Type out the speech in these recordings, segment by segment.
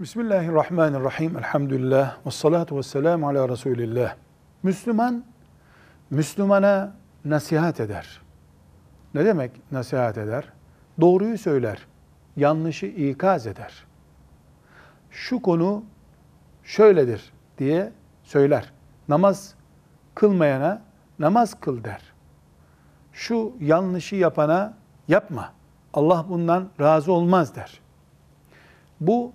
Bismillahirrahmanirrahim. Elhamdülillah. Ve salatu ve selamu ala Resulillah. Müslüman, Müslümana nasihat eder. Ne demek nasihat eder? Doğruyu söyler. Yanlışı ikaz eder. Şu konu şöyledir diye söyler. Namaz kılmayana namaz kıl der. Şu yanlışı yapana yapma. Allah bundan razı olmaz der. Bu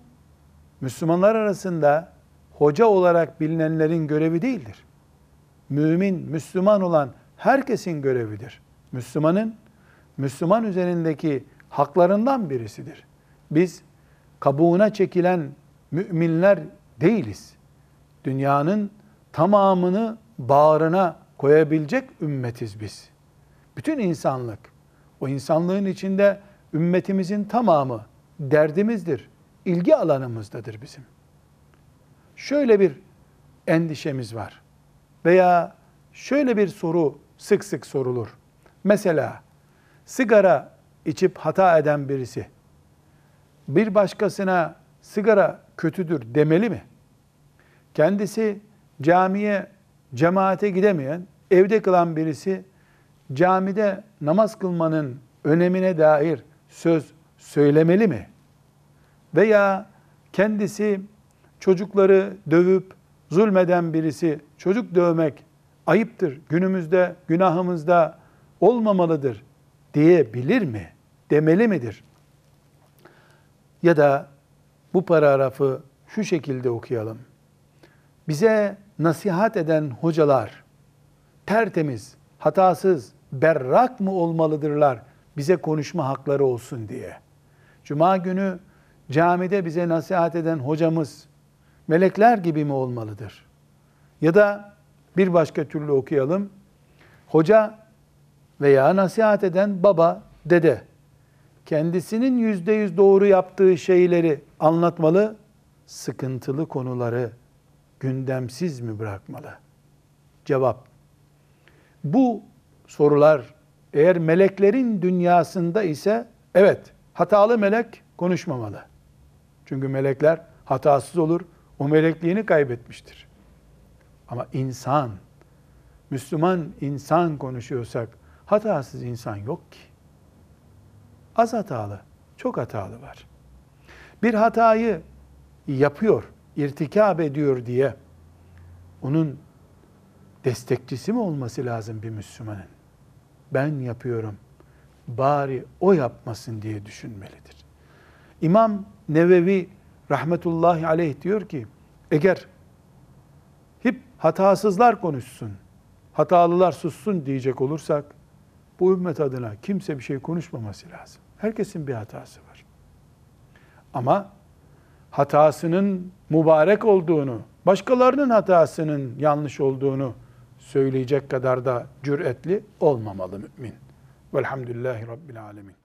Müslümanlar arasında hoca olarak bilinenlerin görevi değildir. Mümin, Müslüman olan herkesin görevidir. Müslümanın Müslüman üzerindeki haklarından birisidir. Biz kabuğuna çekilen müminler değiliz. Dünyanın tamamını bağrına koyabilecek ümmetiz biz. Bütün insanlık, o insanlığın içinde ümmetimizin tamamı derdimizdir, ilgi alanımızdadır bizim. Şöyle bir endişemiz var veya şöyle bir soru sık sık sorulur. Mesela sigara içip hata eden birisi bir başkasına sigara kötüdür demeli mi? Kendisi camiye, cemaate gidemeyen, evde kılan birisi camide namaz kılmanın önemine dair söz söylemeli mi? Veya kendisi çocukları dövüp zulmeden birisi çocuk dövmek ayıptır, günümüzde günahımızda olmamalıdır diyebilir mi? Demeli midir? Ya da bu paragrafı şu şekilde okuyalım. Bize nasihat eden hocalar tertemiz, hatasız, berrak mı olmalıdırlar bize konuşma hakları olsun diye. Cuma günü camide bize nasihat eden hocamız melekler gibi mi olmalıdır? Ya da bir başka türlü okuyalım. Hoca veya nasihat eden baba, dede kendisinin yüzde yüz doğru yaptığı şeyleri anlatmalı, sıkıntılı konuları gündemsiz mi bırakmalı? Cevap. Bu sorular eğer meleklerin dünyasında ise evet hatalı melek konuşmamalı. Çünkü melekler hatasız olur, o melekliğini kaybetmiştir. Ama insan, Müslüman insan konuşuyorsak hatasız insan yok ki. Az hatalı, çok hatalı var. Bir hatayı yapıyor, irtikab ediyor diye onun destekçisi mi olması lazım bir Müslümanın? Ben yapıyorum, bari o yapmasın diye düşünmelidir. İmam Nevevi rahmetullahi aleyh diyor ki, eğer hep hatasızlar konuşsun, hatalılar sussun diyecek olursak, bu ümmet adına kimse bir şey konuşmaması lazım. Herkesin bir hatası var. Ama hatasının mübarek olduğunu, başkalarının hatasının yanlış olduğunu söyleyecek kadar da cüretli olmamalı mümin. Velhamdülillahi Rabbil Alemin.